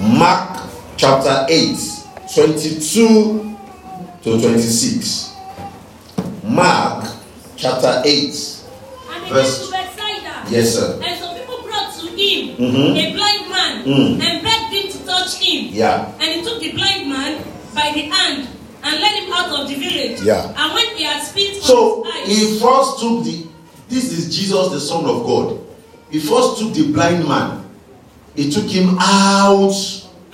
Mark chapter 8, 22 to 26. Mark chapter 8. And Verse-. Yes, sir. And some people brought to him Mhm. a blind man Mm. and begged him to touch him. Yeah. And he took the blind man by the hand and led him out of the village. Yeah. And when he had spit So eyes, he first took the this is Jesus, the Son of God. He first took the blind man, he took him out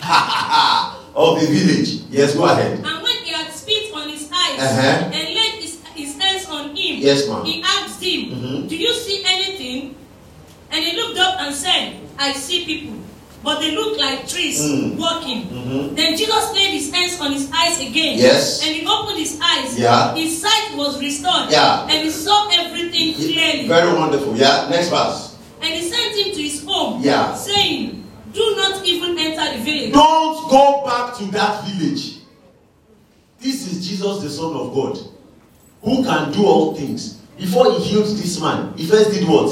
of the village. Yes, go ahead. and when he had spit on his eyes Uh-huh. and laid his, his hands on him, Yes, ma'am. he asked him, Mhm. Do you see anything? And he looked up and said, I see people, but they look like trees Mm. walking. Mhm. Then Jesus laid his hands on his eyes again. Yes. And he opened his eyes. Yeah. His sight was restored. Yeah. And he saw everything clearly. Very wonderful. Yeah, next verse. And he sent him to his home, Yeah. saying, Do not even enter the village. Don't go back to that village. This is Jesus, the Son of God, who can do all things. Before he healed this man, he first did what?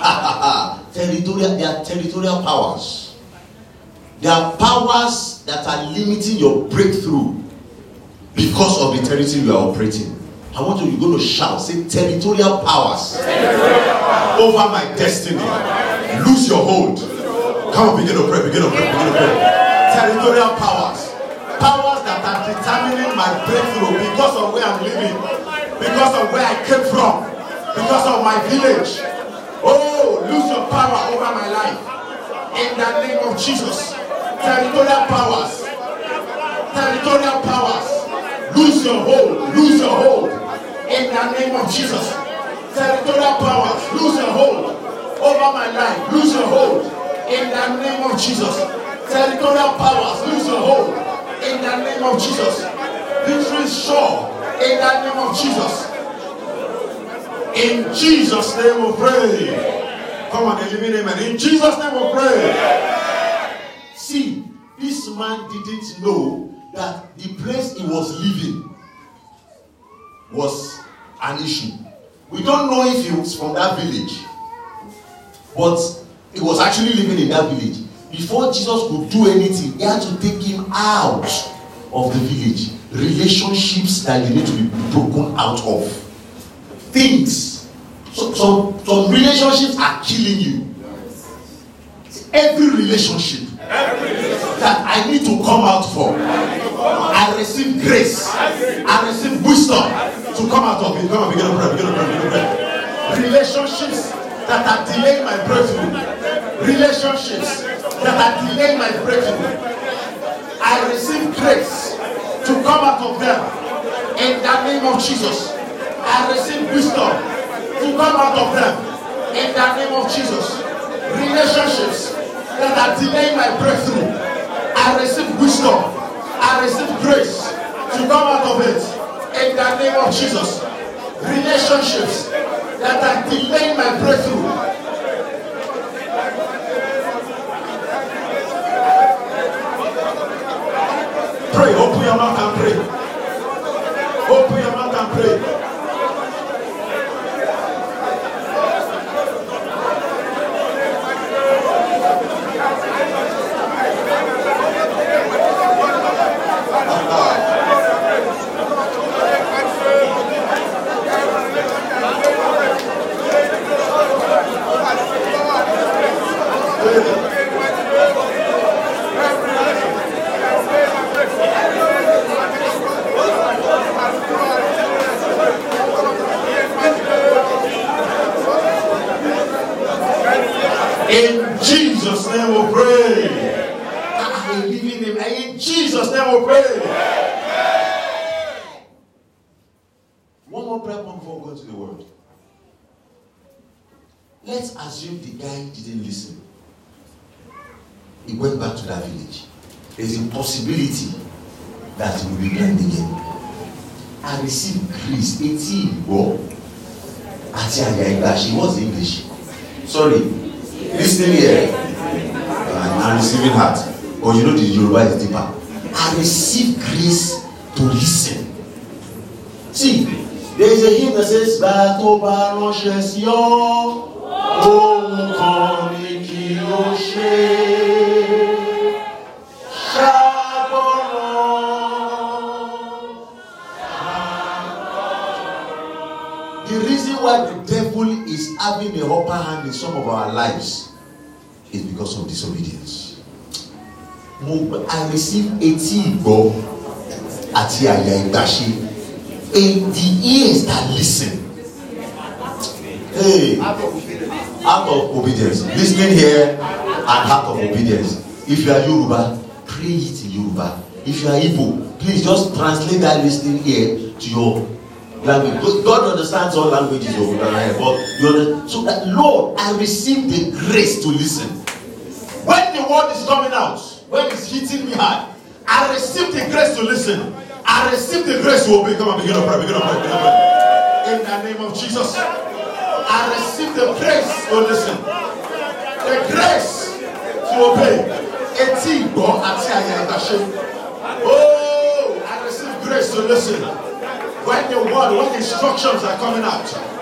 territorial, they are territorial powers. There are powers that are limiting your breakthrough because of the territory you are operating. I want you, you're going to shout, say territorial powers, over my destiny. Lose your hold. Come on, begin to pray, begin to pray, begin to pray. Territorial powers. Powers that are determining my breakthrough because of where I'm living, because of where I came from, because of my village. Oh, lose your power over my life. In the name of Jesus. Territorial powers. Territorial powers. Lose your hold. Lose your hold. In the name of Jesus. Territorial powers. Lose your hold over my life. Lose your hold. In the name of Jesus. Territorial powers. Lose your hold. In the name of Jesus. Victory sure. In the name of Jesus. In Jesus' name we pray. Come on, living amen. In Jesus' name we pray. See, this man didn't know that the place he was living was an issue. We don't know if he was from that village, but he was actually living in that village. Before Jesus could do anything, he had to take him out of the village. Relationships that you need to be broken out of. Things. So, some, some relationships are killing you. Every relationship that I need to come out for. I receive grace. I receive wisdom to come out of it. Come on, begin to pray, begin to pray, begin to pray. Relationships that are delaying my breakthrough. Relationships that are delaying my breakthrough. I receive grace to come out of them. In the name of Jesus. I receive wisdom to come out of them. In the name of Jesus. Relationships that are delaying my breakthrough. I receive wisdom. I receive grace to come out of it. In the name of Jesus. Relationships that are delaying my breakthrough. Pray, open your mouth and pray. Open your mouth and pray. In Jesus' name we pray. I believe in him. In Jesus' name we pray. One more prayer point before we go to the word. Let's assume the guy didn't listen. He went back to that village. There's a possibility that he will be blind again. I received grace etí ìgbọ́ àyà ìgbà she was because of disobedience. I receive etí ìgbọ́ àti àyà ìgbàṣe in the ears that listen. Hey, out of obedience. Listening here and out of obedience. If you are Yoruba, pray it in Yoruba. If you are Igbo, please just translate that listening here to your language. God understands all languages of but you understand. So that Lord, I receive the grace to listen. When the word is coming out, when it's hitting me hard, I receive the grace to listen. I receive the grace to obey. Come on, begin to pray, begin to pray, begin to pray. In the name of Jesus, I receive the grace to listen. The grace to obey. Etí ìgbọ́ àti àyà. Oh, I receive grace to listen. When the word, when the instructions are coming out.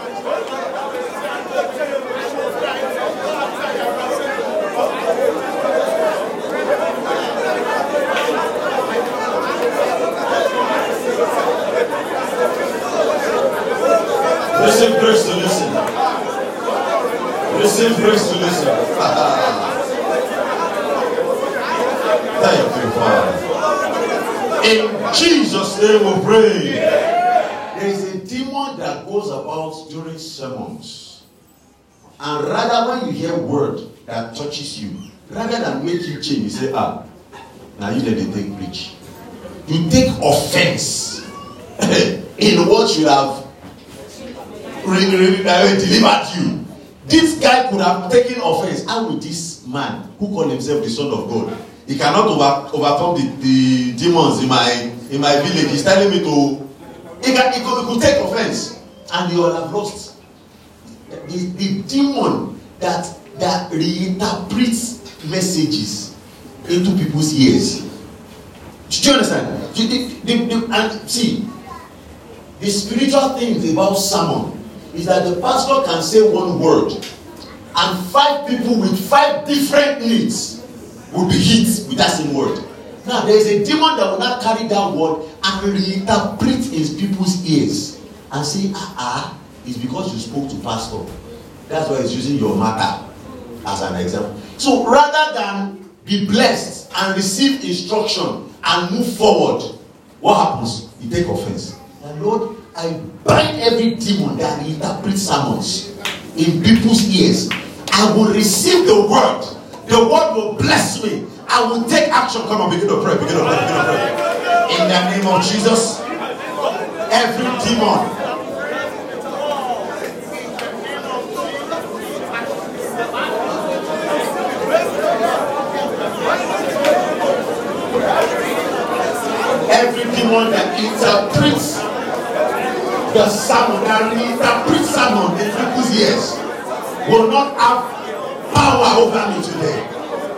Receive grace to listen. Receive grace to listen. Thank you, Father. In Jesus' name we pray. There is a demon that goes about during sermons. And rather, when you hear word that touches you, rather than make you change, you say, ah, now you let it take preach. You take offense in what you have re- re- uh, delivered you. This guy could have taken offense. How would this man who called himself the son of God? He cannot over, overcome the, the demons in my in my village. He's telling me to. He, can, he, could, he could take offense, and you all have lost. The, the demon that that reinterprets messages into people's ears. Do you understand? The, the, the, and see, the spiritual things about sermon is that the pastor can say one word and five people with five different needs will be hit with that same word. Now there is a demon that will not carry that word and reinterpret in people's ears and say, ah ah, it's because you spoke to pastor. That's why he's using your matter as an example. So rather than be blessed and receive instruction and move forward, what happens? You take offense. And Lord, I bind every demon that interprets sermons in people's ears. I will receive the word. The word will bless me. I will take action. Come on, begin to pray. Begin to pray. Begin to pray. In the name of Jesus, every demon. Every demon that interprets the sermon, that reinterprets sermon in people's ears, will not have power over me today.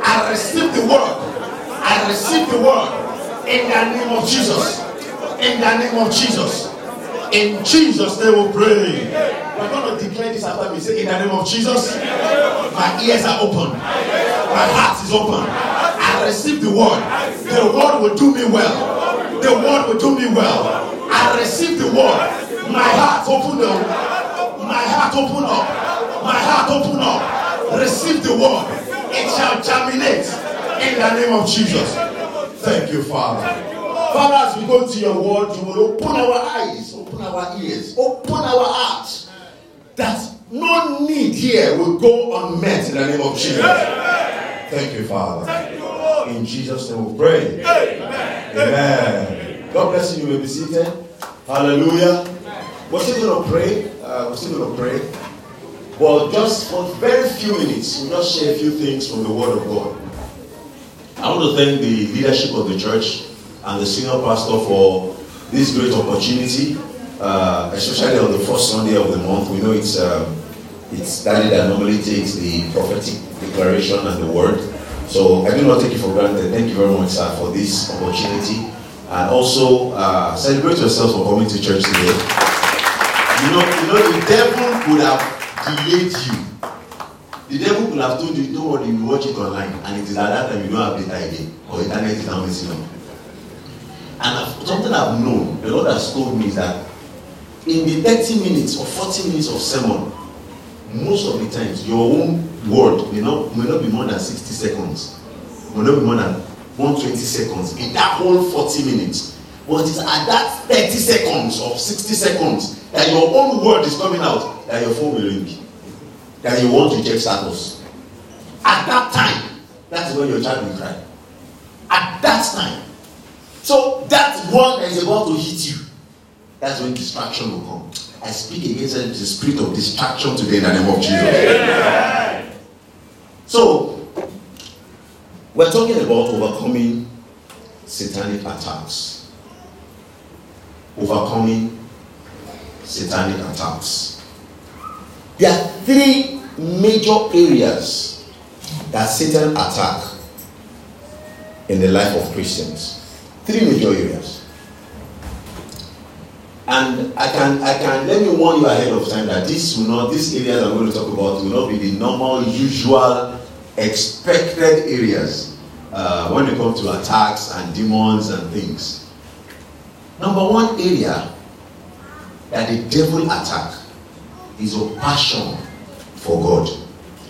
I receive the word. I receive the word in the name of Jesus. In the name of Jesus. In Jesus' name we pray. We're going to declare this after me. Say, in the name of Jesus, my ears are open. My heart is open. I receive the word. The word will do me well. The word will do me well. I receive the word. My heart open up. My heart open up. My heart open up. Receive the word. It shall germinate in the name of Jesus. Thank you, Father. Father, as we go to your word, you will open our eyes, open our ears, open our hearts. That no need here will go unmet in the name of Jesus. Thank you, Father. In Jesus' name we pray. Amen. God bless you. You may be seated. Hallelujah. We're still going to pray. Uh, we're still going to pray. Well, just for very few minutes, we'll just share a few things from the Word of God. I want to thank the leadership of the church and the senior pastor for this great opportunity, uh, especially on the first Sunday of the month. We know it's um, it's Daddy that normally takes the prophetic declaration and the word. So I do not take it for granted. Thank you very much, sir, for this opportunity. And also uh, celebrate yourselves for coming to church today. You know, you know, the devil could have delayed you. The devil could have told you, don't worry, you watch it online. And it is at that time you don't have data again. Or internet is now missing up. And I've, something I've known, the Lord has told me is that in the 30 minutes or 40 minutes of sermon, most of the times your own word may not may not be more than 60 seconds may not be more than 120 seconds in that whole 40 minutes but it's at that 30 seconds or 60 seconds that your own word is coming out that your phone will ring. That you want to check status at that time that is when your child will cry. At that time. So that one that is about to hit you that's when distraction will come. I speak against the spirit of distraction today in the name of Jesus. So, we're talking about overcoming satanic attacks. Overcoming satanic attacks. There are three major areas that Satan attack in the life of Christians. Three major areas. And I can, I can let me warn you ahead of time that this will not, these areas I'm going to talk about will not be the normal, usual, expected areas uh, when it comes to attacks and demons and things. Number one area that the devil attack is a passion for God.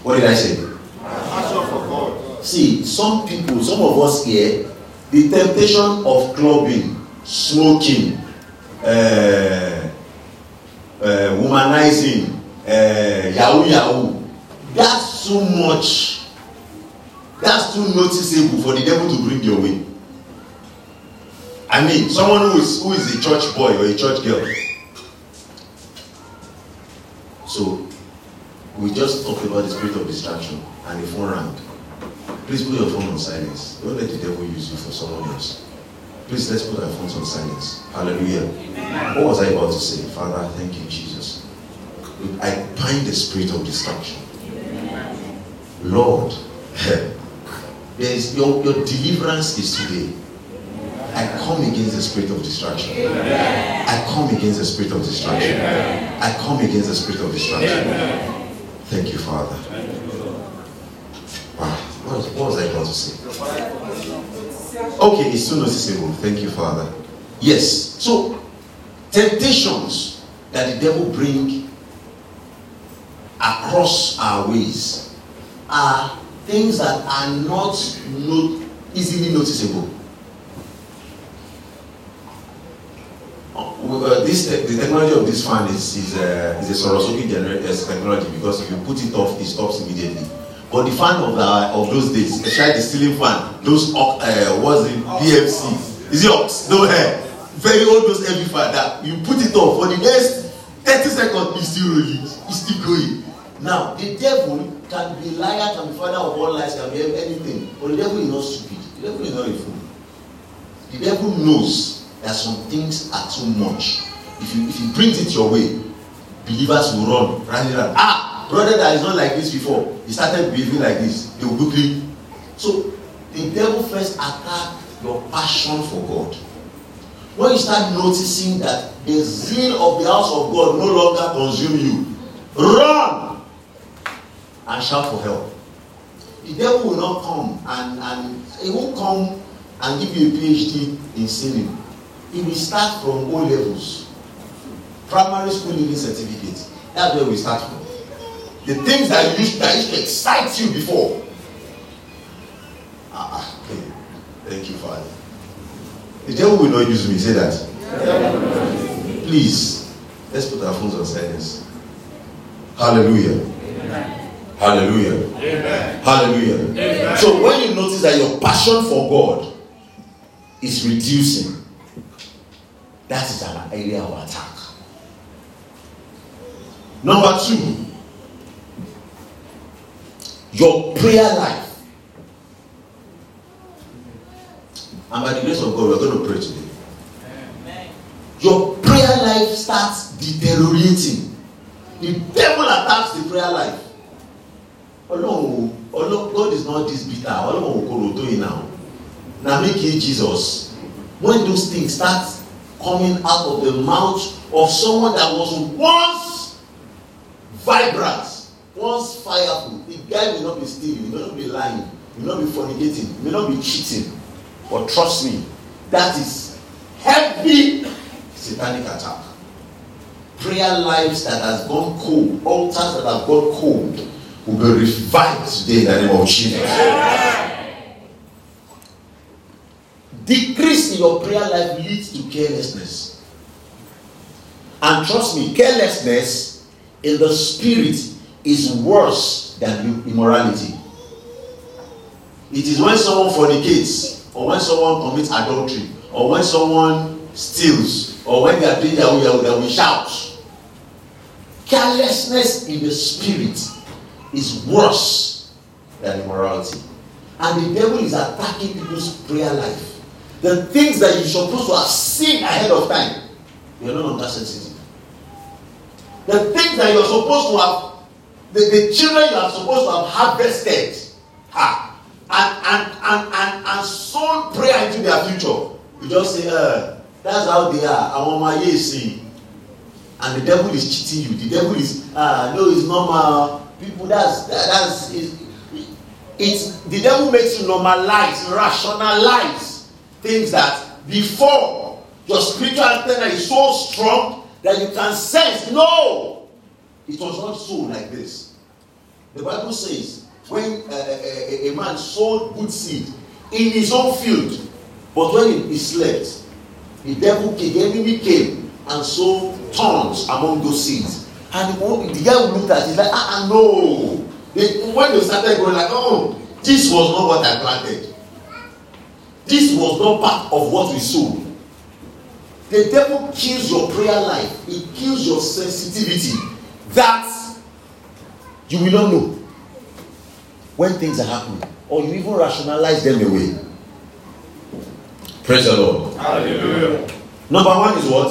What did I say? Passion for God. See, some people, some of us here, the temptation of clubbing, smoking, uh, uh, womanizing, uh, yahoo yahoo. That's too much. That's too noticeable for the devil to bring your way. I mean, someone who is who is a church boy or a church girl. So, we just talked about the spirit of distraction and the phone rang. Please put your phone on silence. Don't let the devil use you for someone else. Please let's put our phones on silence. Hallelujah. Amen. What was I about to say? Father, thank you, Jesus. I bind the spirit of destruction. Amen. Lord, there's your, your deliverance is today. I come against the spirit of distraction. Amen. I come against the spirit of distraction. Amen. I come against the spirit of distraction. Amen. Thank you, Father. Wow. What was, what was I about to say? Okay, it's too noticeable. Thank you, Father. Yes. So, temptations that the devil bring across our ways are things that are not not easily noticeable. Uh, this the technology of this fan is is, uh, is a Sorosuke generated technology because if you put it off, it stops immediately. But the fan of the of those days, especially the ceiling fan, those uh, was the BFC, is yours, no hair, very old those heavy fan that you put it off for the next thirty seconds, it's still rolling, it's still going. Now the devil can be liar, can be father of all lies, can be anything, but the devil is not stupid. The devil is not a fool. The devil knows that some things are too much. If you if he brings it your way, believers will run, run around. Ah, brother that is not like this before he started behaving like this he will quickly so the devil first attack your passion for god when you start noticing that the zeal of the house of god no longer consume you run and shout for help the devil will not come and and he won't come and give you a phd in sinning he will start from o levels primary school leaving certificate that's where we start from the things that used that used to excite you before. Ah, ah, okay. Thank you, Father. The devil will not use me. Say that. Please, let's put our phones on silence. Hallelujah. Amen. Hallelujah. Amen. Hallelujah. Amen. So when you notice that your passion for God is reducing, that is an area of attack. Number two, your prayer life. And by the grace of God, we're going to pray today. Amen. Your prayer life starts deteriorating. The devil attacks the prayer life. Ọlọ́run Ọlọ́run God is not this bitter. Ọlọ́run kò tó yìí now. Na make it Jesus. When those things start coming out of the mouth of someone that was once vibrant once fireful. The guy may not be stealing may not be lying may not be fornicating may not be cheating. But trust me that is heavy satanic attack. Prayer lives that has gone cold, altars that have gone cold, will be revived today in the name of Jesus. Decrease in your prayer life leads to carelessness. And trust me, carelessness in the spirit is worse than immorality. It is when someone fornicates, or when someone commits adultery, or when someone steals, or when they are doing their that we shout. Carelessness in the spirit is worse than immorality. And the devil is attacking people's prayer life. The things that you're supposed to have seen ahead of time, you're no longer sensitive. The things that you're supposed to have, the, the children you are supposed to have harvested, ha, and, and, and, and, and sown prayer into their future. You just say, uh, that's how they are. I want my see. And the devil is cheating you. The devil is, ah, uh, no, it's normal. People, that's, that, that's, it's, it's, the devil makes you normalize, rationalize things that before your spiritual antenna is so strong that you can sense, no, it was not so like this. The Bible says, when uh, a, a, a, man sowed good seed in his own field, but when he, slept, the devil came, the enemy came and sowed thorns among those seeds. And the guy looked at it like, ah, ah no. They, when they started going like, oh, this was not what I planted. This was not part of what we sowed. The devil kills your prayer life. It kills your sensitivity. That you will not know when things are happening, or you even rationalize them away. Praise the Lord. Hallelujah. Number one is what?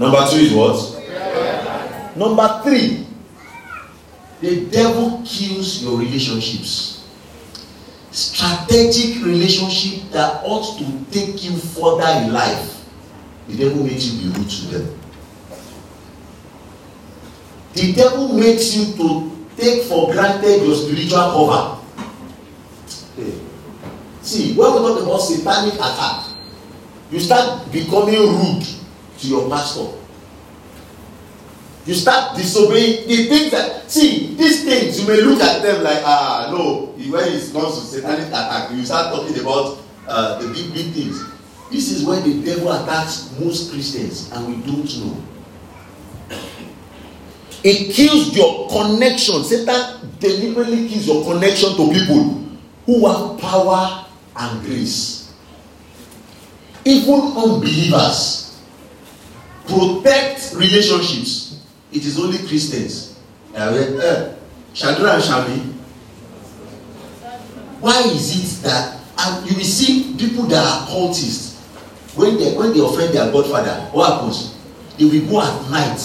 Number two is what? Number three, the devil kills your relationships. Strategic relationship that ought to take you further in life. The devil makes you be rude to them. The devil makes you to take for granted your spiritual cover. Hey. See, when we talk about satanic attack, you start becoming rude to your pastor. You start disobeying the things that see these things you may look at them like ah no when it comes to satanic attack you start talking about uh, the big big things. This is where the devil attacks most Christians and we don't know. It kills your connection. Satan deliberately kills your connection to people who have power and grace. Even unbelievers protect relationships. It is only Christians. Chandra and Shami. Why is it that and you will see people that are cultists when they when they offend their godfather, what happens? They will go at night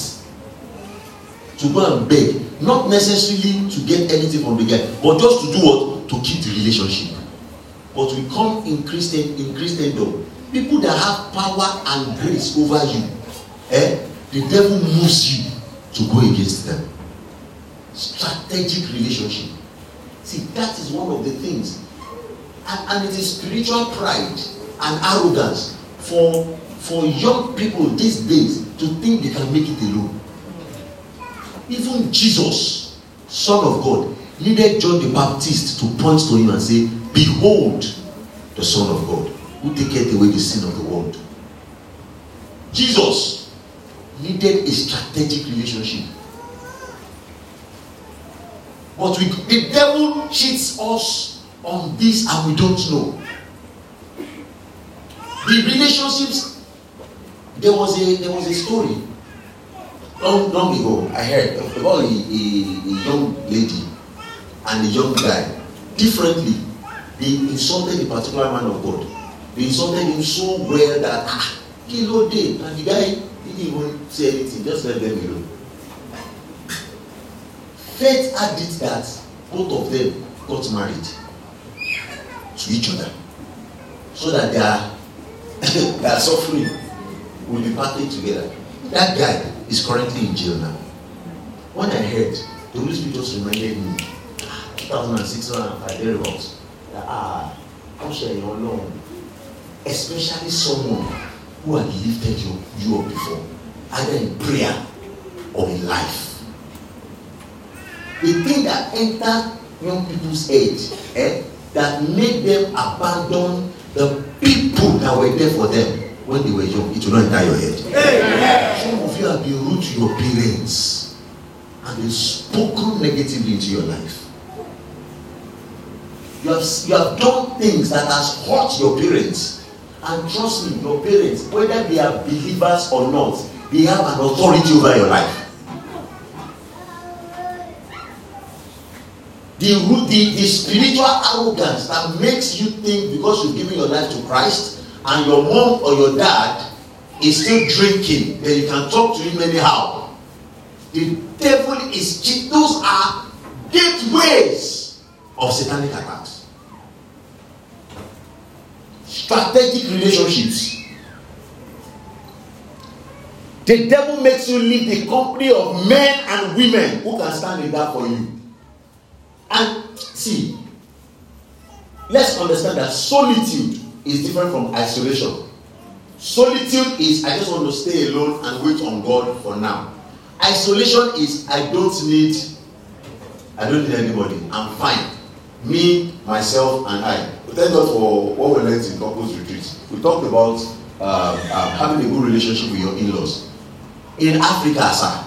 to go and beg not necessarily to get anything from the guy but just to do what to keep the relationship but we come in christian in christendom people that have power and grace over you eh the devil moves you to go against them. Strategic relationship. See that is one of the things. And and it is spiritual pride and arrogance for for young people these days to think they can make it alone. Even Jesus, Son of God, needed John the Baptist to point to him and say, Behold, the Son of God, who taketh away the sin of the world. Jesus needed a strategic relationship. But we, the devil cheats us on this and we don't know. The relationships, there was a there was a story long long ago i heard about a, a, a young lady and a young guy differently they insulted a particular man of god they insulted him so well that ah kí ló dé and the guy even say anything just let them alone faith it that both of them got married to each other so that their their suffering will be packaged together that guy is currently in jail now. When I heard, the Holy Spirit just reminded me, 2006 when I thereabouts, that ah, you know? Especially someone who had lifted you, you up before. either in prayer or in life. The thing that enter young people's head eh, that make them abandon the people that were there for them when they were young, it will not enter your head. Amen. Some of you have been rude to your parents and they spoken negatively into your life. You have, you have done things that has hurt your parents. And trust me, your parents, whether they are believers or not, they have an authority over your life. The, the, the spiritual arrogance that makes you think because you've given your life to Christ and your mom or your dad is still drinking, then you can talk to him anyhow. The devil is cheat. Those are gateways of satanic attacks. Strategic relationships. The devil makes you leave the company of men and women who can stand in that for you. And see, let's understand that solitude is different from isolation. Solitude is I just want to stay alone and wait on God for now. Isolation is I don't need I don't need anybody. I'm fine. Me, myself, and I. Thank God for what we learned in couples retreat. We talked about uh, uh, having a good relationship with your in-laws. In Africa, sir,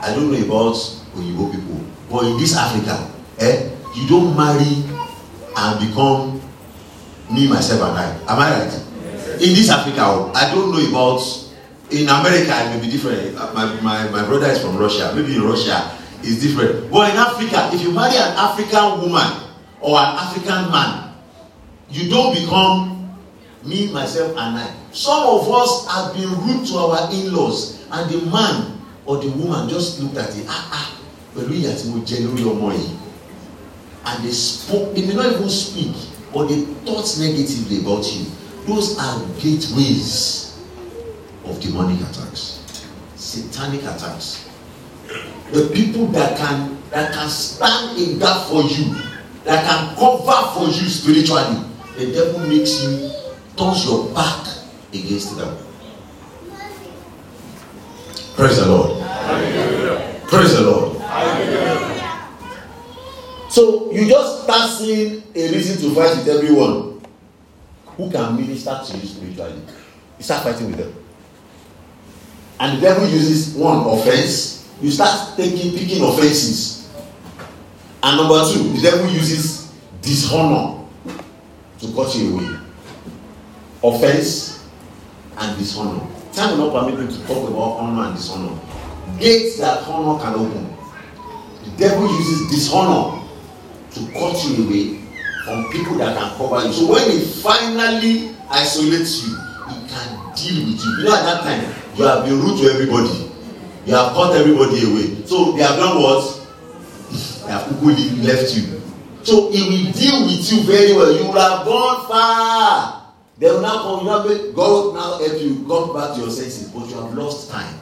I don't know about Oyibo people, but in this Africa, eh, you don't marry and become me myself and I. Am I right? Yes. In this Africa, I don't know about. In America, it may be different. Uh, my, my, my brother is from Russia. Maybe in Russia, it's different. But in Africa, if you marry an African woman or an African man, you don't become me, myself, and I. Some of us have been rude to our in-laws, and the man or the woman just looked at it. Ah ah, pẹ̀lú ìyà tí mo jẹ lórí ọmọ yìí. And they spoke, they may not even speak, but they thought negatively about you. Those are gateways of demonic attacks, satanic attacks. The people that can that can stand in gap for you, that can cover for you spiritually, the devil makes you turns your back against them. Praise the Lord. Hallelujah. Praise the Lord. Hallelujah. So you just start seeing a reason to fight with everyone who can minister to you spiritually. You start fighting with them. And the devil uses one offense, you start taking picking offenses. And number two, the devil uses dishonor to cut you away. Offense and dishonor. Time will not permit me to talk about honor and dishonor. Gates that honor can open. The devil uses dishonor to cut you away from people that can cover you. So when he finally isolates you, he can deal with you. You know, at that time, you have been rude to everybody. You have cut everybody away. So they have done what? They have quickly left you. So he will deal with you very well. You will have gone far. They will now come, you make, God now help you come back to your senses, but you have lost time.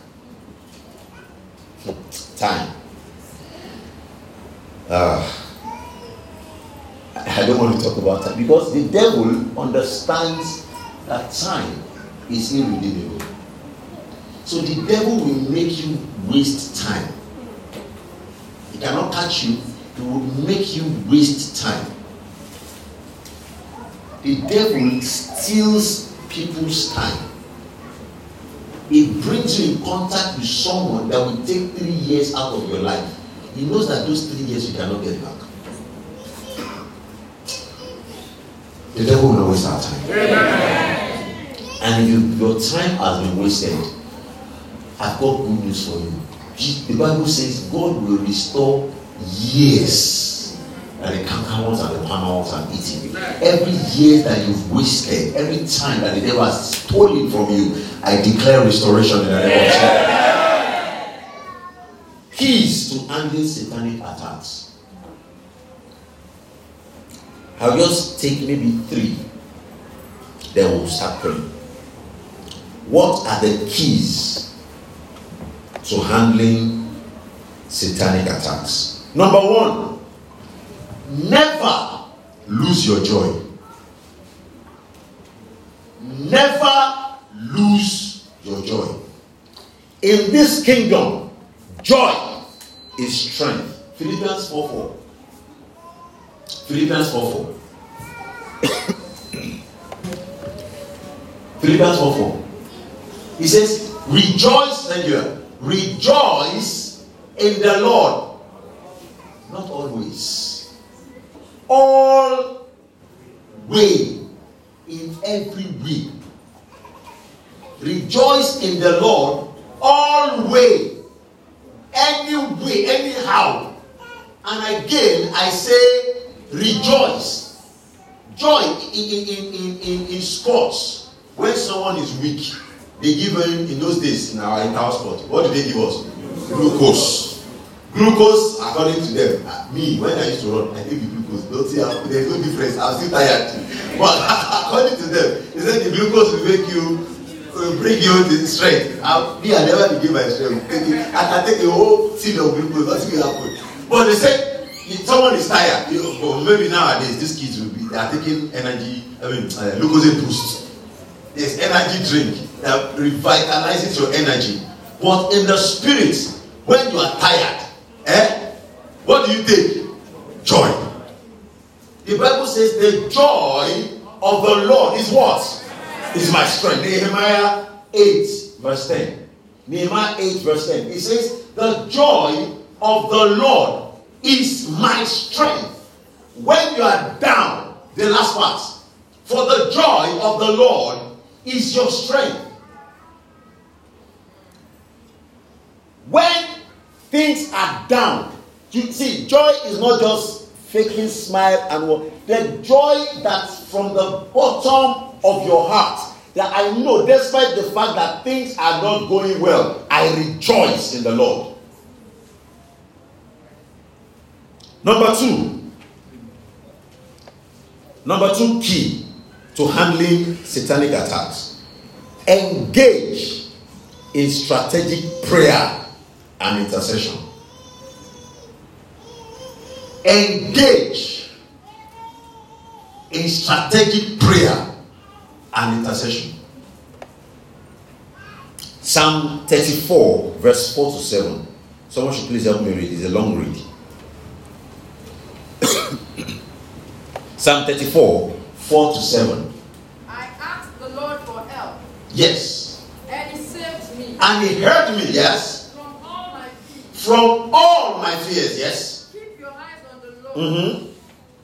Time. Ah. I don't want to talk about that because the devil understands that time is irredeemable. So the devil will make you waste time. He cannot catch you, he will make you waste time. The devil steals people's time. It brings you in contact with someone that will take three years out of your life. He knows that those three years you cannot get back. The devil will not waste our time. Amen. And if your time has been wasted, I've got good news for you. The Bible says God will restore years that the cankerworms and the palmerworms have eaten. Every year that you've wasted, every time that the devil has stolen from you, I declare restoration in the name of Jesus. Keys to handling satanic attacks. I'll just take maybe three. Then we'll start praying. What are the keys to handling satanic attacks? Number one, never lose your joy. Never lose your joy. In this kingdom, joy is strength. Philippians 4 4. Philippians 4 4. Philippians 4 4. He says, Rejoice, thank you. Rejoice in the Lord. Not always. All way. In every way. Rejoice in the Lord all way. Any way, anyhow. And again, I say rejoice. Joy in, in, in, in, in sports. When someone is weak, they give him in those days in our our sport. What do they give us? Glucose. Glucose, according to them, uh, me when I used to run, I take the glucose. Don't see how there's no difference. I'm still tired. But according to them, they said the glucose will make you will bring you the strength. I, me, I never begin my strength. I can take a whole tin of glucose, nothing will happen. But they said if someone is tired, you know, well, maybe nowadays these kids will be they are taking energy, I mean uh, glucose boost. There's energy drink that revitalizes your energy. But in the spirit, when you are tired, eh, what do you take? Joy. The Bible says the joy of the Lord is what? Is my strength. Nehemiah 8, verse 10. Nehemiah 8, verse 10. It says, The joy of the Lord is my strength. When you are down, the last part, for the joy of the Lord is your strength. When things are down, you see, joy is not just faking smile and what. The joy that's from the bottom of your heart. That I know, despite the fact that things are not going well, I rejoice in the Lord. Number two, number two key to handling satanic attacks. Engage in strategic prayer and intercession. Engage in strategic prayer and intercession. Psalm 34, verse 4 to 7. Someone should please help me read. It's a long read. Psalm 34, 4 to 7. I asked the Lord for help, Yes. and He saved me And he heard me, yes. from all my fears. From all my fears, yes. Keep your eyes on the Lord. Mm-hmm.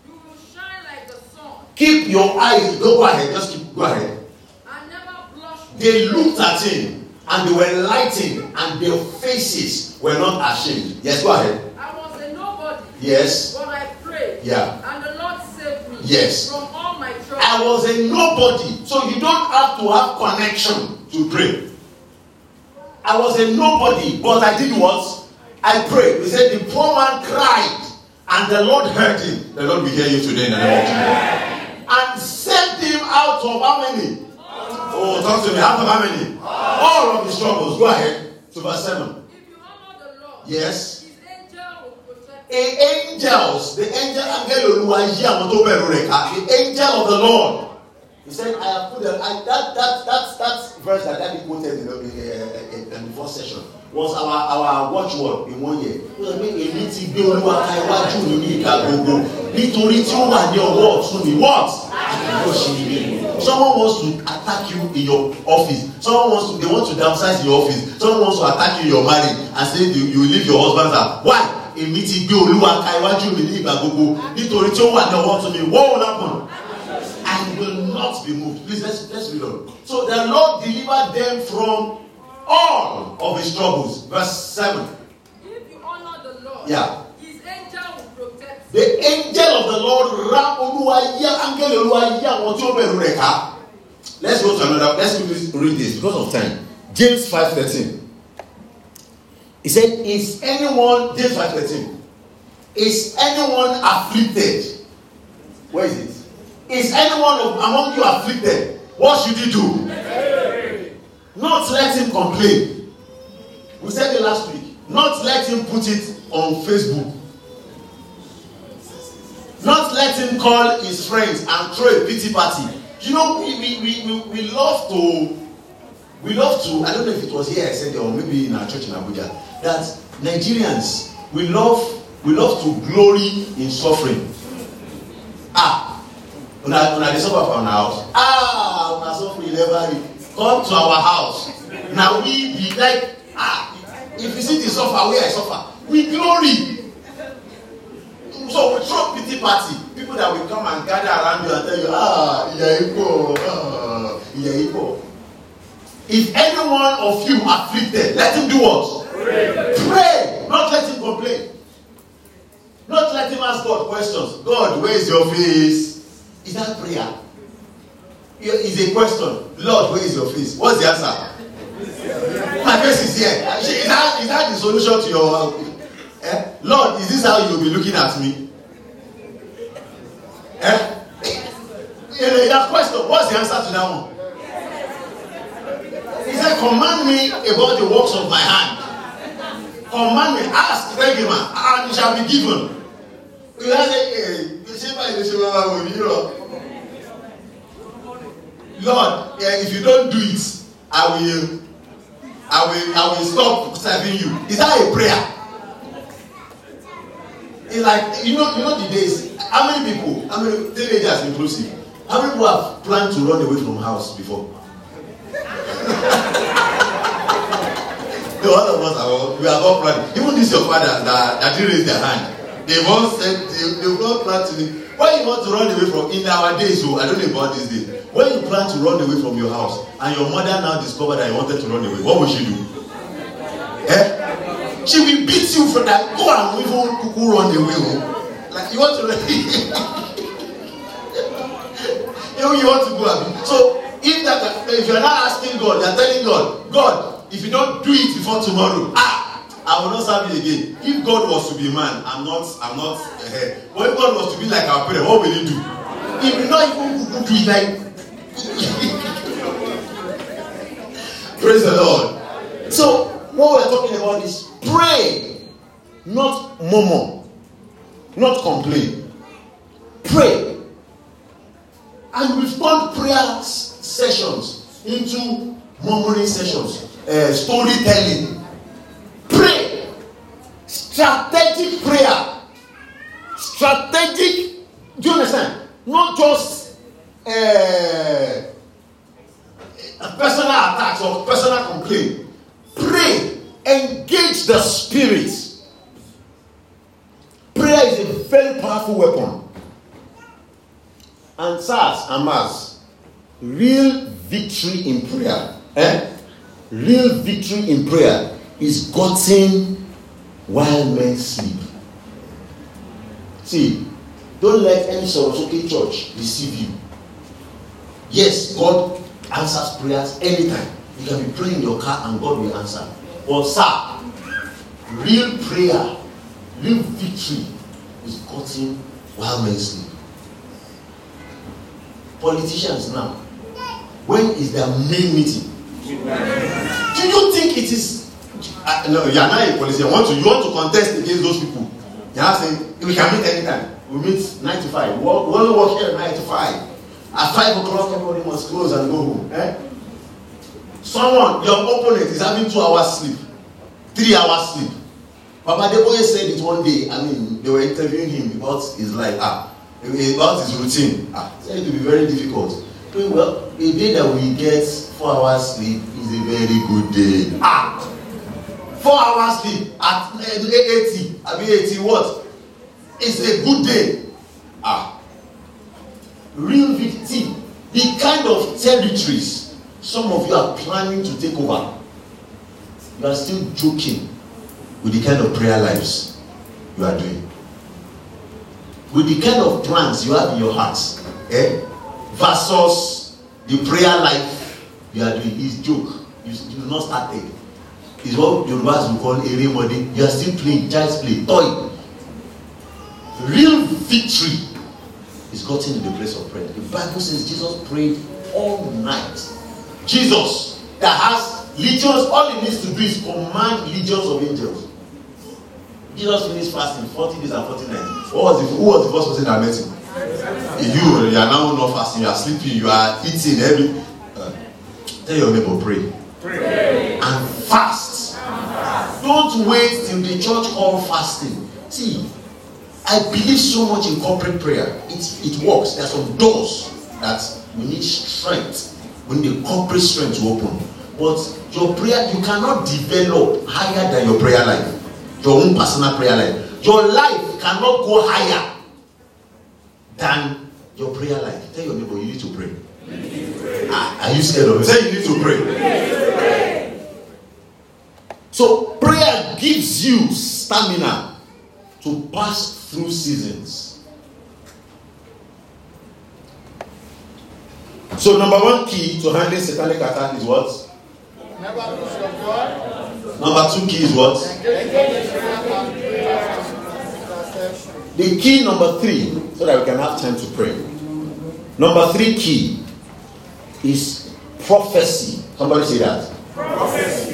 You will shine like the sun, Keep your eyes, go, go ahead, just keep, go ahead. and never blush. with They looked at him and they were lightened and their faces were not ashamed. Yes, go ahead. I was a nobody, Yes. but I prayed, Yeah. and the Lord saved me Yes. from all my troubles. I was a nobody, so you don't have to have connection to pray. I was a nobody, but I did what? I prayed. He said, The poor man cried, and the Lord heard him. The Lord will hear you today in the name of Jesus. And sent him out of how many? Oh, talk to me. Out of how many? All of his troubles. Go ahead to verse 7. If you honor the Lord, Yes. His angel A angels, the angel angel Olúwa yí àwọn tó bẹ̀rù rẹ̀ ká. The angel of the Lord. He said, I have put a, I, that that that that verse that Daddy quoted in the, in, in the first session was our our watchword in one year. Ó sọ pé èmi ti gbé Olúwa ka iwájú mi ní ìka gbogbo nítorí tí ó wà ní ọwọ́ ọ̀tún mi. What? Yóò ṣe ilé. Someone wants to attack you in your office. Someone wants to they want to downsize your office. Someone wants to attack you in your marriage and say you you leave your husband out. Why? Èmi ti gbé Olúwa ka iwájú mi ní ìgbà gbogbo nítorí tí ó wà ní ọwọ́ ọ̀tún mi. What will happen? I will not be moved. Please let's let's read on. So the Lord delivered them from all of his troubles. Verse 7. If you honor the Lord, Yeah. His angel will protect The angel of the Lord yá áńgẹ́lì Olúwa yá àwọn tí ó bẹ̀rù rẹ̀ ká. Let's go to another. Let's quickly read this because of time. James 5:13. He said, Is anyone James 5:13? Is anyone afflicted? Where is it? Is anyone of, among you afflicted? What should he do? Not let him complain. We said it last week. Not let him put it on Facebook. Not let him call his friends and throw a pity party. You know, we, we, we, we, love to we love to, I don't know if it was here I said, or maybe in our church in Abuja, that Nigerians, we love, we love to glory in suffering. Ah, I, when I suffer for our house, ah, when I suffer, never come to our house. Now we be like, ah, if you see the suffer, where I suffer, we glory. So we throw pity party. People that will come and gather around you and tell you, ah, ìyà ipò, ah, ìyà ipò. If any one of you afflicted, let him do what? Pray. Pray. Not let him complain. Not let him ask God questions. God, where is your face? Is that prayer? Is a question. Lord, where is your face? What's the answer? My face is here. Is that, is that the solution to your eh? Lord, is this how you'll be looking at me? Eh? In that question, what's the answer to that one? He said, Command me about the works of my hand. Command me, ask, him, and it shall be given. You have Lord, yeah, if you don't do it, I will, I will, I will stop serving you. Is that a prayer? It's like you know, you know the days. How many people? How many teenagers inclusive? How many people have planned to run away from house before? the all of us are we are all planning. Even this your father that, that didn't raise their hand. They once said they, they all plan to when you want to run away from in our days, so I don't know about this day. When you plan to run away from your house and your mother now discovered that you wanted to run away, what will she do? Eh? She will beat you for that. Go and even cuckoo run away. Oh. Like you want to run. you know you want to go. Abi. So if that if you are not asking God, you are telling God, God, if you don't do it before tomorrow, ah, I will not serve you again. If God was to be man, I'm not, I'm not. Uh, but if God was to be like our parent, what will He do? He will not even do it like. Praise the Lord. So what we're talking about is pray, not murmur, not complain. Pray. And we've turned prayer sessions into murmuring sessions, uh, storytelling. Strategic prayer. Strategic. Do you understand? Not just uh, personal attacks or personal complaint. Pray. Engage the spirit. Prayer is a very powerful weapon. And SARS and real victory in prayer, eh? real victory in prayer is gotten while men sleep. See, don't let any Sorosoke church deceive you. Yes, God answers prayers anytime. You can be praying in your car and God will answer. But, sir, real prayer, real victory is gotten while men sleep. Politicians now, when is their main meeting? Do you think it is? No, you are not a. You want to you want to contest against those people? You are saying we can meet anytime. We meet nine to five. We only work here nine to five. At five o'clock, everybody must close and go home. Eh? Someone, your opponent is having two hours sleep, three hours sleep. Papa Deboye said it one day. I mean, they were interviewing him about his life, ah, about his routine. Ah, said it will be very difficult. Well, a day that we get four hours sleep is a very good day. Ah, four hours sleep at eighty, I mean eighty what? It's a good day. Ah, real victim. The kind of territories some of you are planning to take over. You are still joking with the kind of prayer lives you are doing. With the kind of plans you have in your heart. Eh? Versus the prayer life you are doing. Is joke. You, you not started. Is what Yorubas will call erémọdé. You are still playing child's play, toy. Real victory is gotten in the place of prayer. The Bible says Jesus prayed all night. Jesus that has legions, all he needs to do is command legions of angels. Jesus finished fasting 40 days and 40 nights. What was the, who was the first person that met him? You, you are now not fasting, you are sleeping, you are eating every. Uh, tell your neighbor, pray. and fast. Don't wait till the church call fasting. See, I believe so much in corporate prayer. It, it works. There are some doors that we need strength. We need corporate strength to open. But your prayer, you cannot develop higher than your prayer life. Your own personal prayer life. Your life cannot go higher than your prayer life. Tell your neighbor you need to pray. Ah, are you scared of it? Say you need to pray. So prayer you stamina to pass through seasons. So number one key to handling satanic attack is what? Number two key is what? The key number three, so that we can have time to pray. Number three key is prophecy. Somebody say that. Prophecy.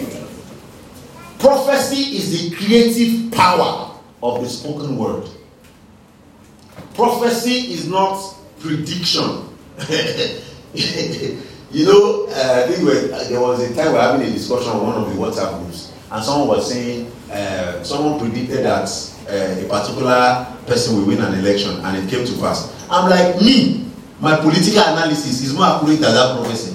Prophecy is the creative power of the spoken word. Prophecy is not prediction. you know, uh, I think when, uh, there was a time we were having a discussion on one of the WhatsApp groups, and someone was saying, uh, someone predicted that uh, a particular person will win an election, and it came to pass. I'm like, me, my political analysis is more accurate than that prophecy.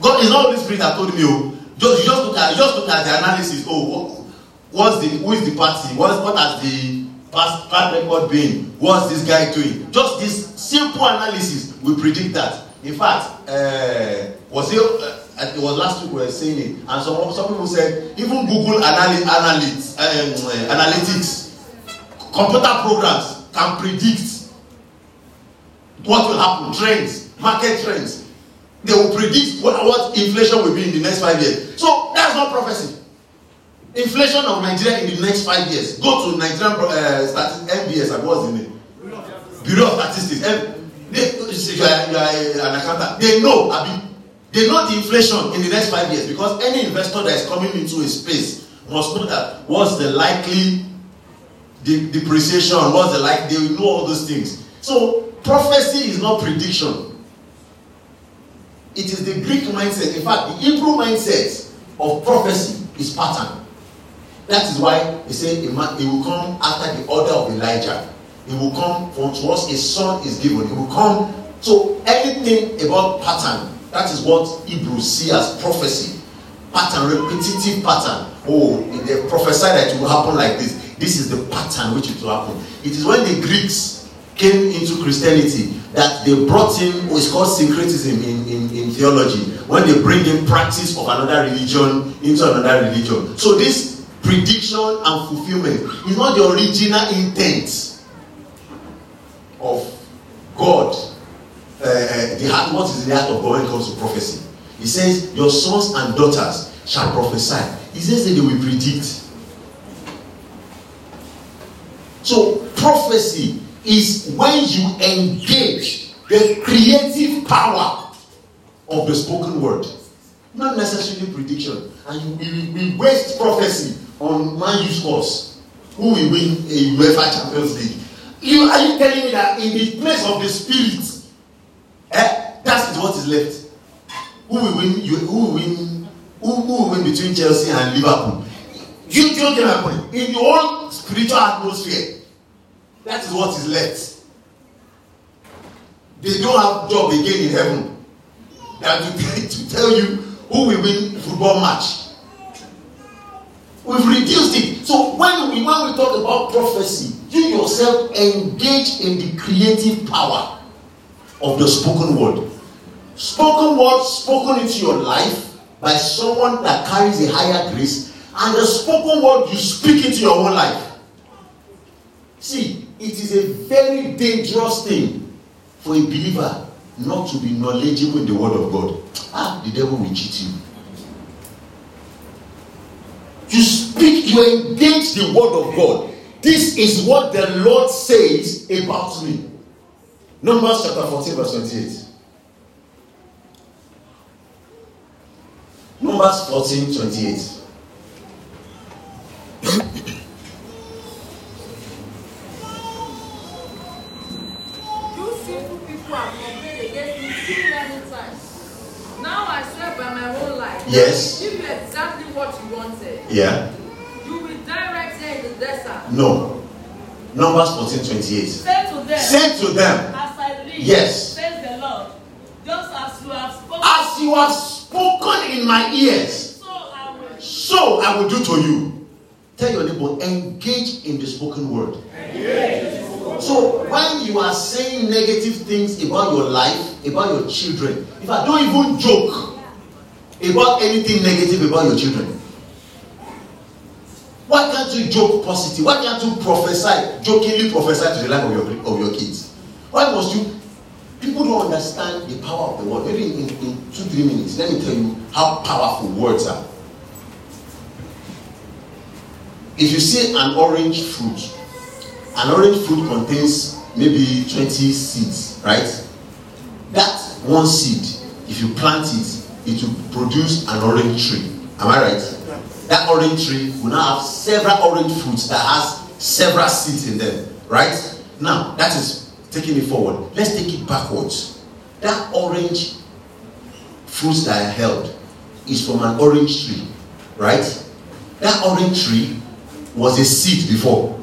God is not Holy Spirit that told me, oh, just just look at just look at the analysis. Oh, what, what's the who is the party? What what has the past past record been? What's this guy doing? Just this simple analysis will predict that. In fact, uh, was it? Uh, it was last week we were saying it, and some some people said even Google analy- analytics, um, uh, analytics, computer programs can predict what will happen, trends, market trends. They will predict what, what inflation will be in the next five years. So that's not prophecy. Inflation of Nigeria in the next five years. Go to Nigerian uh, statistics, NBS, and what's the name? Bureau of Statistics. M- they, an. They know, Abi. They know the inflation in the next five years because any investor that is coming into a space must know that what's the likely de- depreciation, what's the like. They will know all those things. So prophecy is not prediction. It is the Greek mindset. In fact, the Hebrew mindset of prophecy is pattern. That is why he said a man, he will come after the order of Elijah. He will come from to us a son is given. He will come. So anything about pattern, that is what Hebrews see as prophecy. Pattern, repetitive pattern. Oh, they prophesy that it will happen like this. This is the pattern which it will happen. It is when the Greeks came into Christianity that they brought in what is called syncretism in, in, in theology. When they bring in practice of another religion into another religion. So this prediction and fulfillment is not the original intent of God. Uh, uh, the heart, what is the heart of God when it comes to prophecy? He says, Your sons and daughters shall prophesy. He says that they will predict. So, prophecy is when you engage the creative power of the spoken word, not necessarily prediction. And we, we waste prophecy on man use course. Who will win a UEFA Champions League? You are you telling me that in the place of the spirit, eh, that is what is left? Who will win? You, who will win? Who, who will win between Chelsea and Liverpool? You, you get my point. In the whole spiritual atmosphere, that is what is left. They don't have job again in heaven. Than to, to tell you who will win football match. We've reduced it. So when we when we talk about prophecy, you yourself engage in the creative power of the spoken word. Spoken word spoken into your life by someone that carries a higher grace, and the spoken word you speak into your own life. See, it is a very dangerous thing for a believer not to be knowledgeable in the word of God. Ah, the devil will cheat you. You speak, you engage the word of God. This is what the Lord says about me. Numbers chapter 14, verse 28. Numbers 14, 28. You sinful people have complained against me too many times. Now I swear by about my whole life. Yes. Give you exactly what you wanted. Yeah. You will die right here in the desert. No. Numbers 14 28. Say to them, Say to them, As I live, Yes. says the Lord, just as you have spoken, As you have spoken in my ears, so I will. so I will do to you. Tell your neighbor, engage in the spoken word. So when you are saying negative things about your life, about your children, if I don't even joke about anything negative about your children, why can't you joke positive? Why can't you prophesy, jokingly prophesy to the life of your of your kids? Why must you? People don't understand the power of the word. Maybe in, in, two, three minutes, let me tell you how powerful words are. If you see an orange fruit, an orange fruit contains maybe 20 seeds, right? That one seed, if you plant it, it will produce an orange tree. Am I right? That orange tree will now have several orange fruits that has several seeds in them, right? Now, that is taking it forward. Let's take it backwards. That orange fruits that I held is from an orange tree, right? That orange tree was a seed before.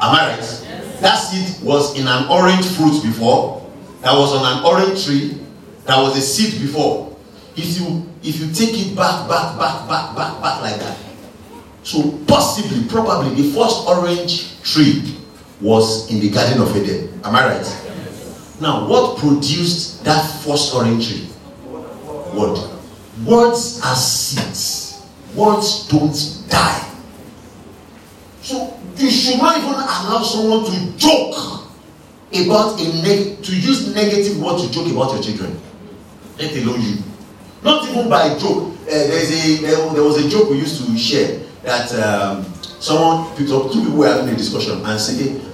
Am I right? That seed was in an orange fruit before. That was on an orange tree. That was a seed before. If you if you take it back, back, back, back, back, back like that. So possibly, probably the first orange tree was in the Garden of Eden. Am I right? Now, what produced that first orange tree? Word. Words are seeds. Words don't die. So you should not even allow someone to joke about a neg- to use negative word to joke about your children. Let alone you. Not even by joke. Uh, there's a there, there was a joke we used to share that um, someone picked up two people were having a discussion and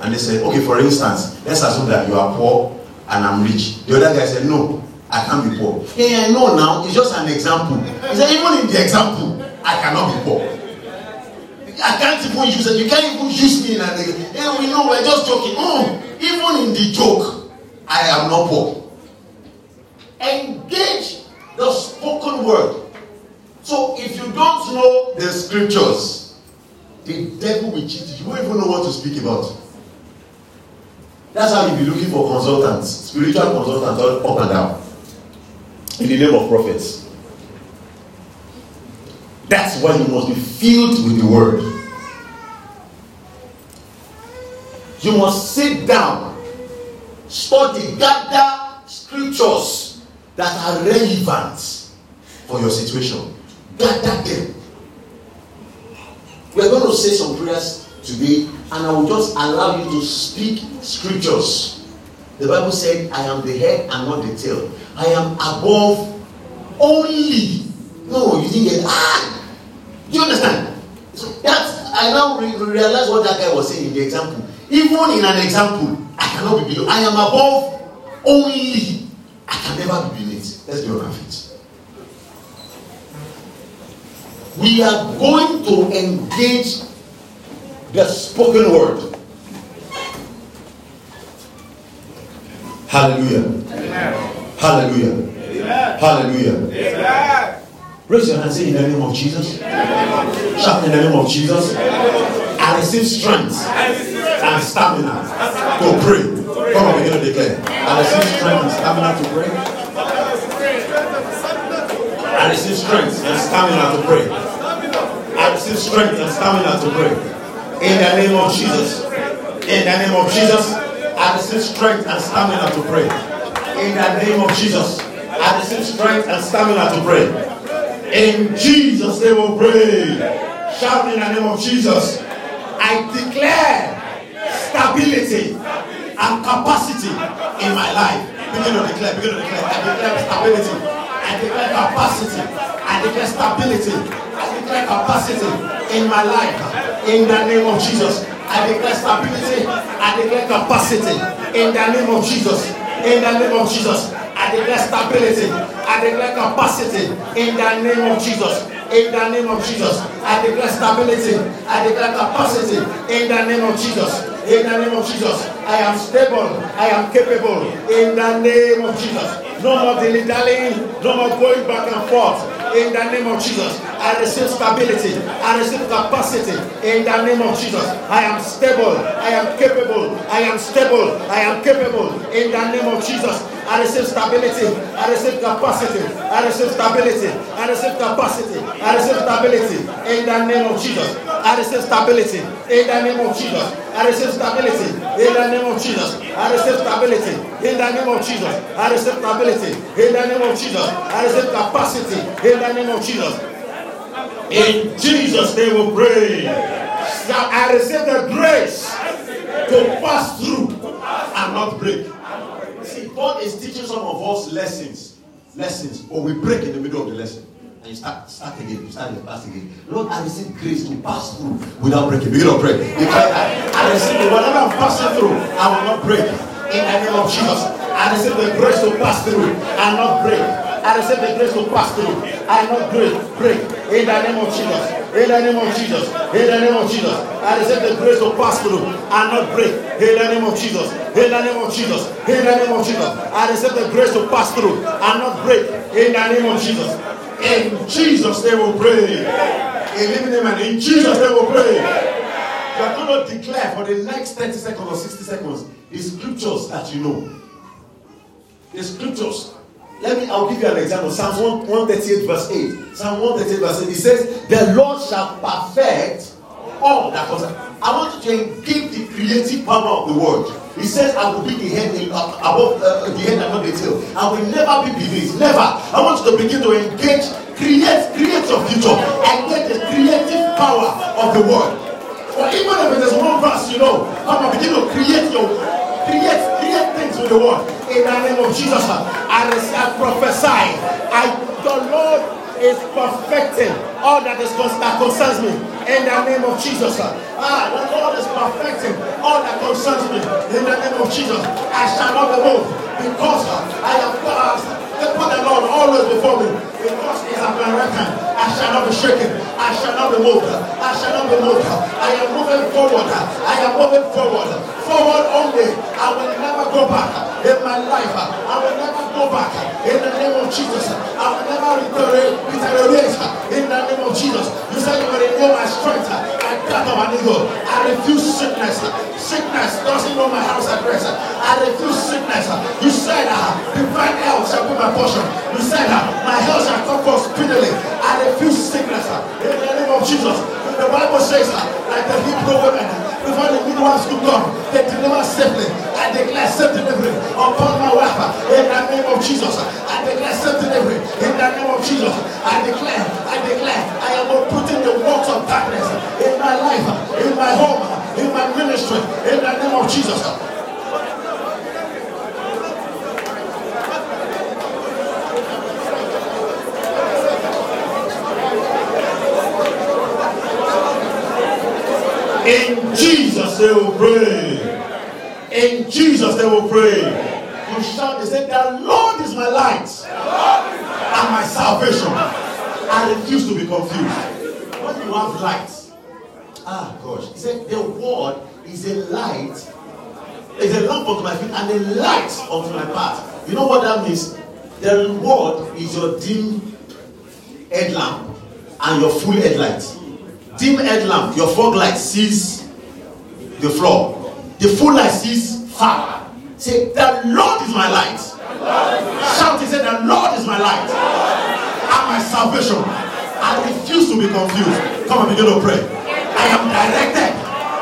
and they said, okay, for instance, let's assume that you are poor and I'm rich. The other guy said, no, I can't be poor. Yeah, I know now. It's just an example. He said, even in the example, I cannot be poor. I can't even use it. You can't even use me in an Hey, we know we're just joking. Mm, even in the joke, I am not poor. Engage the spoken word. So if you don't know the scriptures, the devil will cheat you. You won't even know what to speak about. That's how you'll be looking for consultants, spiritual consultants all up and down. In the name of prophets. That's why you must be filled with the word. You must sit down, study, gather scriptures that are relevant for your situation. Gather them. We're going to say some prayers today, and I will just allow you to speak scriptures. The Bible said, I am the head and not the tail. I am above only. No, you didn't get ah. Do you understand? So that's I now re- realize what that guy was saying in the example. Even in an example, I cannot be below. I am above only. I can never be beneath. Let's be on our feet. We are going to engage the spoken word. Hallelujah. Hallelujah. Hallelujah. Raise your hand, say in the name of Jesus. Shout in the name of Jesus. I receive strength and stamina to pray. Come on, begin to declare. I receive strength and stamina to pray. I receive strength and stamina to pray. I receive strength and stamina to pray. In the name of Jesus. In the name of Jesus. I receive strength and stamina to pray. In the name of Jesus. I receive strength and stamina to pray. In Jesus' name we pray. Shout in the name of Jesus. I declare stability and capacity in my life. Begin to declare, begin to declare. I declare stability. I declare capacity. I declare stability. I declare capacity in my life. In the name of Jesus. I declare stability. I declare capacity. In the name of Jesus. In the name of Jesus. I declare stability. I declare capacity. In the name of Jesus. In the name of Jesus. I declare stability. I declare capacity. In the name of Jesus. In the name of Jesus. I am stable. I am capable. In the name of Jesus. No more dilly dallying. No more going back and forth in the name of Jesus. I receive stability. I receive capacity in the name of Jesus. I am stable. I am capable. I am stable. I am capable in the name of Jesus. I receive stability. I receive capacity. I receive stability. I receive capacity. I receive stability in the name of Jesus. I receive stability in the name of Jesus. I receive stability in the name of Jesus. I receive stability in the name of Jesus. I receive stability in the name of Jesus. I receive capacity in the name of Jesus. In Jesus' name we pray. I receive the grace to pass through and not break. See, God is teaching some of us lessons. Lessons, but we break in the middle of the lesson. And you start, start again, you start your pass again. Lord, I receive grace to pass through without breaking. Begin to pray. Declare that. I receive. Whatever I'm passing through, I will not break. In the name of Jesus. I receive the grace to pass through and not break. I receive the grace to pass through and not break. Break. In the name of Jesus. In the name of Jesus. In the name of Jesus. I receive the grace to pass through and not break. In the name of Jesus. In the name of Jesus. In the name of Jesus. I receive the grace to pass through and not break. In the name of Jesus. In Jesus' name we pray. And in Jesus' name we pray. You are going to declare for the next 30 seconds or 60 seconds the scriptures that you know. The scriptures. Let me, I'll give you an example. Psalm 138, verse 8. Psalm 138, verse 8. It says, The Lord shall perfect all that concerns. I want you to engage the creative power of the word. He says, I will be the head in, uh, above uh, the head and not the tail. I will never be beneath. Never. I want you to begin to engage, create, create your future, and get the creative power of the word. For even if it is one verse, you know, come on, begin to create your create, create things with the word. In the name of Jesus, I, I prophesy. I the Lord is perfecting all that is that concerns me in the name of Jesus. Ah, the Lord is perfecting all that concerns me in the name of Jesus. I shall not be moved because I have put the Lord always before me because He my right hand. I shall not be shaken. I shall not be moved. I shall not be moved. I am moving forward. I am moving forward. Forward only. I will never go back in my life. I will never go back in the name of Jesus. I will never deteriorate in the name of Jesus. You said you will renew my strength. I got of an eagle. I refuse sickness. Sickness doesn't know my house address. I refuse sickness. You said uh, divine health shall be my portion. You said uh, my health shall come forth speedily. I refuse sickness in the name of Jesus. The Bible says like the Hebrew women before the midwives could come, they deliver safely. I declare safe delivery upon my wife in the name of Jesus. I declare safe delivery in the name of Jesus. I declare, I declare, I am not putting the works of darkness in my life, in my home, in my ministry, in the name of Jesus. In Jesus' they will pray. In Jesus' they will pray. You shout, they say, The Lord is my light and my salvation. I refuse to be confused. When you have light, ah gosh, he said, The word is a light, is a lamp unto my feet and a light unto my path. You know what that means? The word is your dim headlamp and your full headlight dim headlamp, your fog light sees the floor. The full light sees far. Say, the Lord is my light. Shout, he say, the Lord is my light and my salvation. I refuse to be confused. Come and begin to pray. I am directed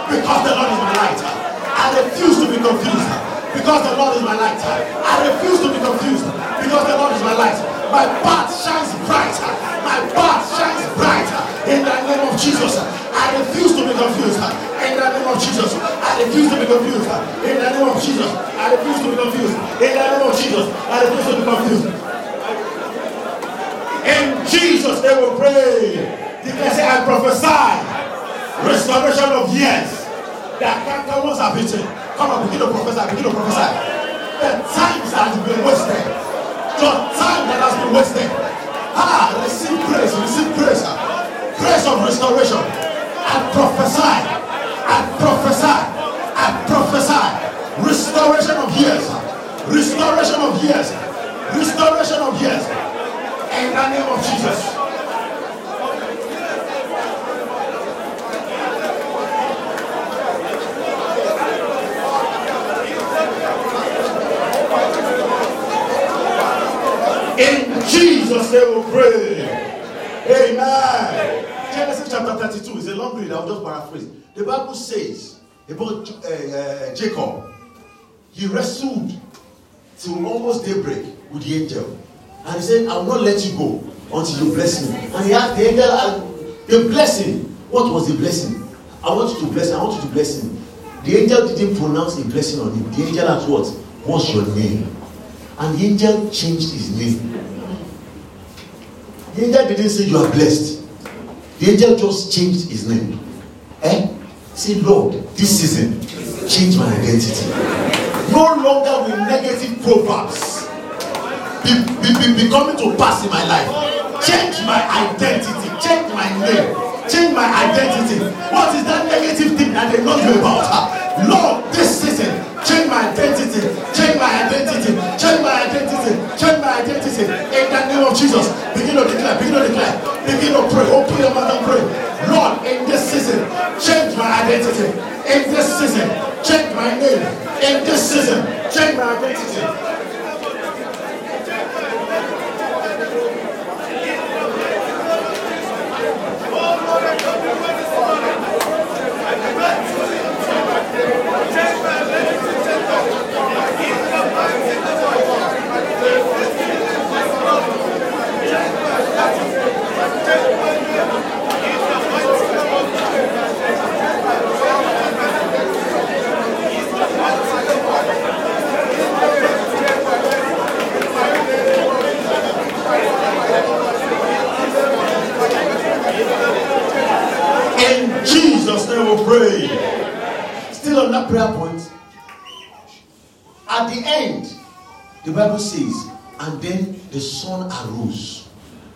because the Lord is my light. I refuse to be confused because the Lord is my light. I refuse to be confused because the Lord is my light. My path shines brighter. My path shines brighter in the name of Jesus. I refuse to be confused in the name of Jesus. I refuse to be confused in the name of Jesus. I refuse to be confused in the name of Jesus. I refuse to be confused. In Jesus' name we pray. Declare, say, I prophesy restoration of years that cankerworms have eaten. Come on, begin to prophesy, begin to prophesy. The times that have been wasted, the time that has been wasted. Ah, receive grace, receive grace. Grace of restoration. I prophesy, I prophesy, I prophesy. Restoration of years. Restoration of years. Restoration of years. In the name of Jesus. In Jesus' name we pray. Amen. Genesis chapter 32 is a long read. I'll just paraphrase. The Bible says about uh, uh, Jacob, he wrestled till almost daybreak with the angel. And he said, I will not let you go until you bless me. And he asked the angel, uh, the blessing. What was the blessing? I want you to bless him. I want you to bless him. The angel didn't pronounce a blessing on him. The angel asked what? What's your name? And the angel changed his name. The angel didn't say you are blessed. The angel just changed his name. Eh? Say, Lord, this season, change my identity. No longer will negative proverbs be, be, be, be coming to pass in my life. Change my identity. Change my name. Change my identity. What is that negative thing that they know you about? Lord, this season, change my identity. Change my identity. Change my identity. In the name of Jesus. Begin to declare. Begin to declare. Begin to pray. Open your mouth and pray. Lord, in this season, change my identity. In this season, change my name. In this season, change my identity. In Jesus' we pray. Still on that prayer point. At the end, the Bible says, and then the sun arose.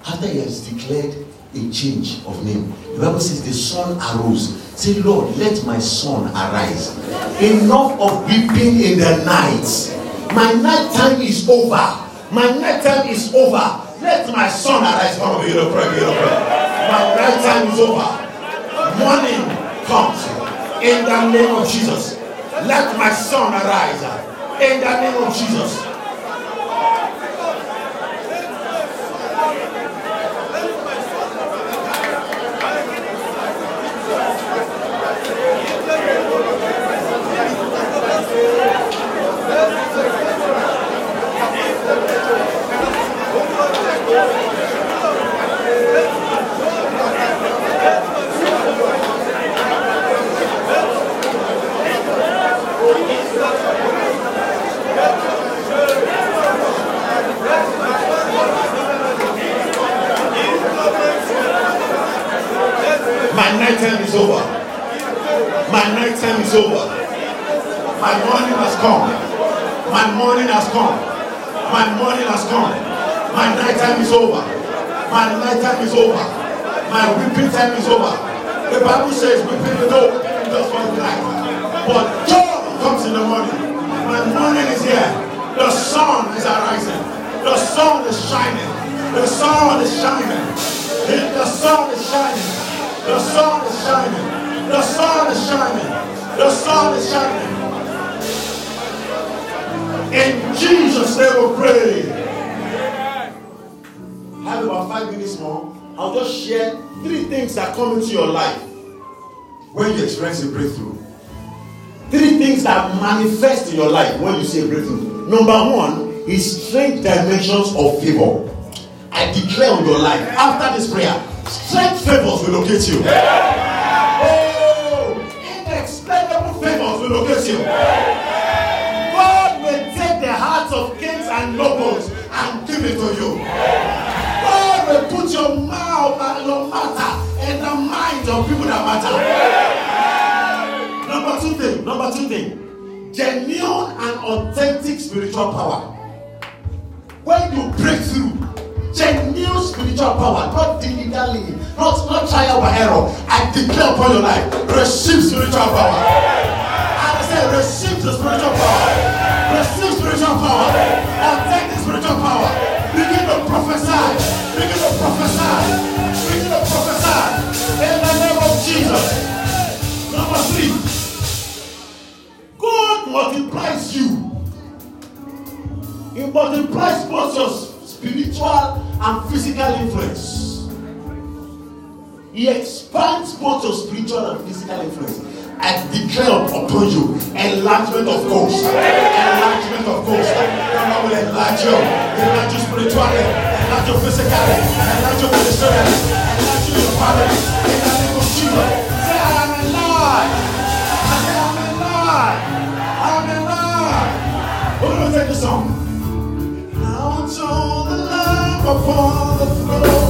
After he has declared a change of name, the Bible says the sun arose. Say, Lord, let my sun arise. Enough of weeping in the night. My night time is over. My night time is over. Let my sun arise. Come on, to pray, to pray. My night time is over morning comes in the name of Jesus. Let my sun arise in the name of Jesus. My night time is over. My night time is over. My morning has come. My morning has come. My morning has come. My night time is over. My night time is over. My weeping time is over. The Bible says weeping is over just one night. But joy comes in the morning. My morning is here. The sun is arising. The sun is shining. The sun is shining. The sun is shining. The sun is shining. The sun is shining. The sun is shining. In Jesus' name we pray. I have about five minutes more. I'll just share three things that come into your life when you experience a breakthrough. Three things that manifest in your life when you see a breakthrough. Number one is strange dimensions of favor. I declare on your life after this prayer, strange favors will locate you. Oh, inexplicable favors will locate you. God will take the hearts of kings and nobles and give it to you. God will put your mouth and your matter in the minds of people that matter. Number two thing, number two thing, genuine and authentic spiritual power. When you break through, genuine spiritual power, not dilly dally, not not trial by error. I declare upon your life, receive spiritual power. I say, receive the spiritual power. Receive spiritual power. Take the spiritual power. Begin to prophesy. Begin to prophesy. Begin to prophesy. In the name of Jesus. Number three. God multiplies you. He multiplies both your spiritual and physical influence. He expands both your spiritual and physical influence. I declare upon you enlargement of course. Enlargement of course. The Lord will enlarge you. Enlarge you spiritually. Enlarge you physically. Enlarge you ministerially. Enlarge you your family. Name of Jesus. Say, I am enlarged. I say, I am enlarged. I am enlarged. We're going to take the song. Now upon the throne.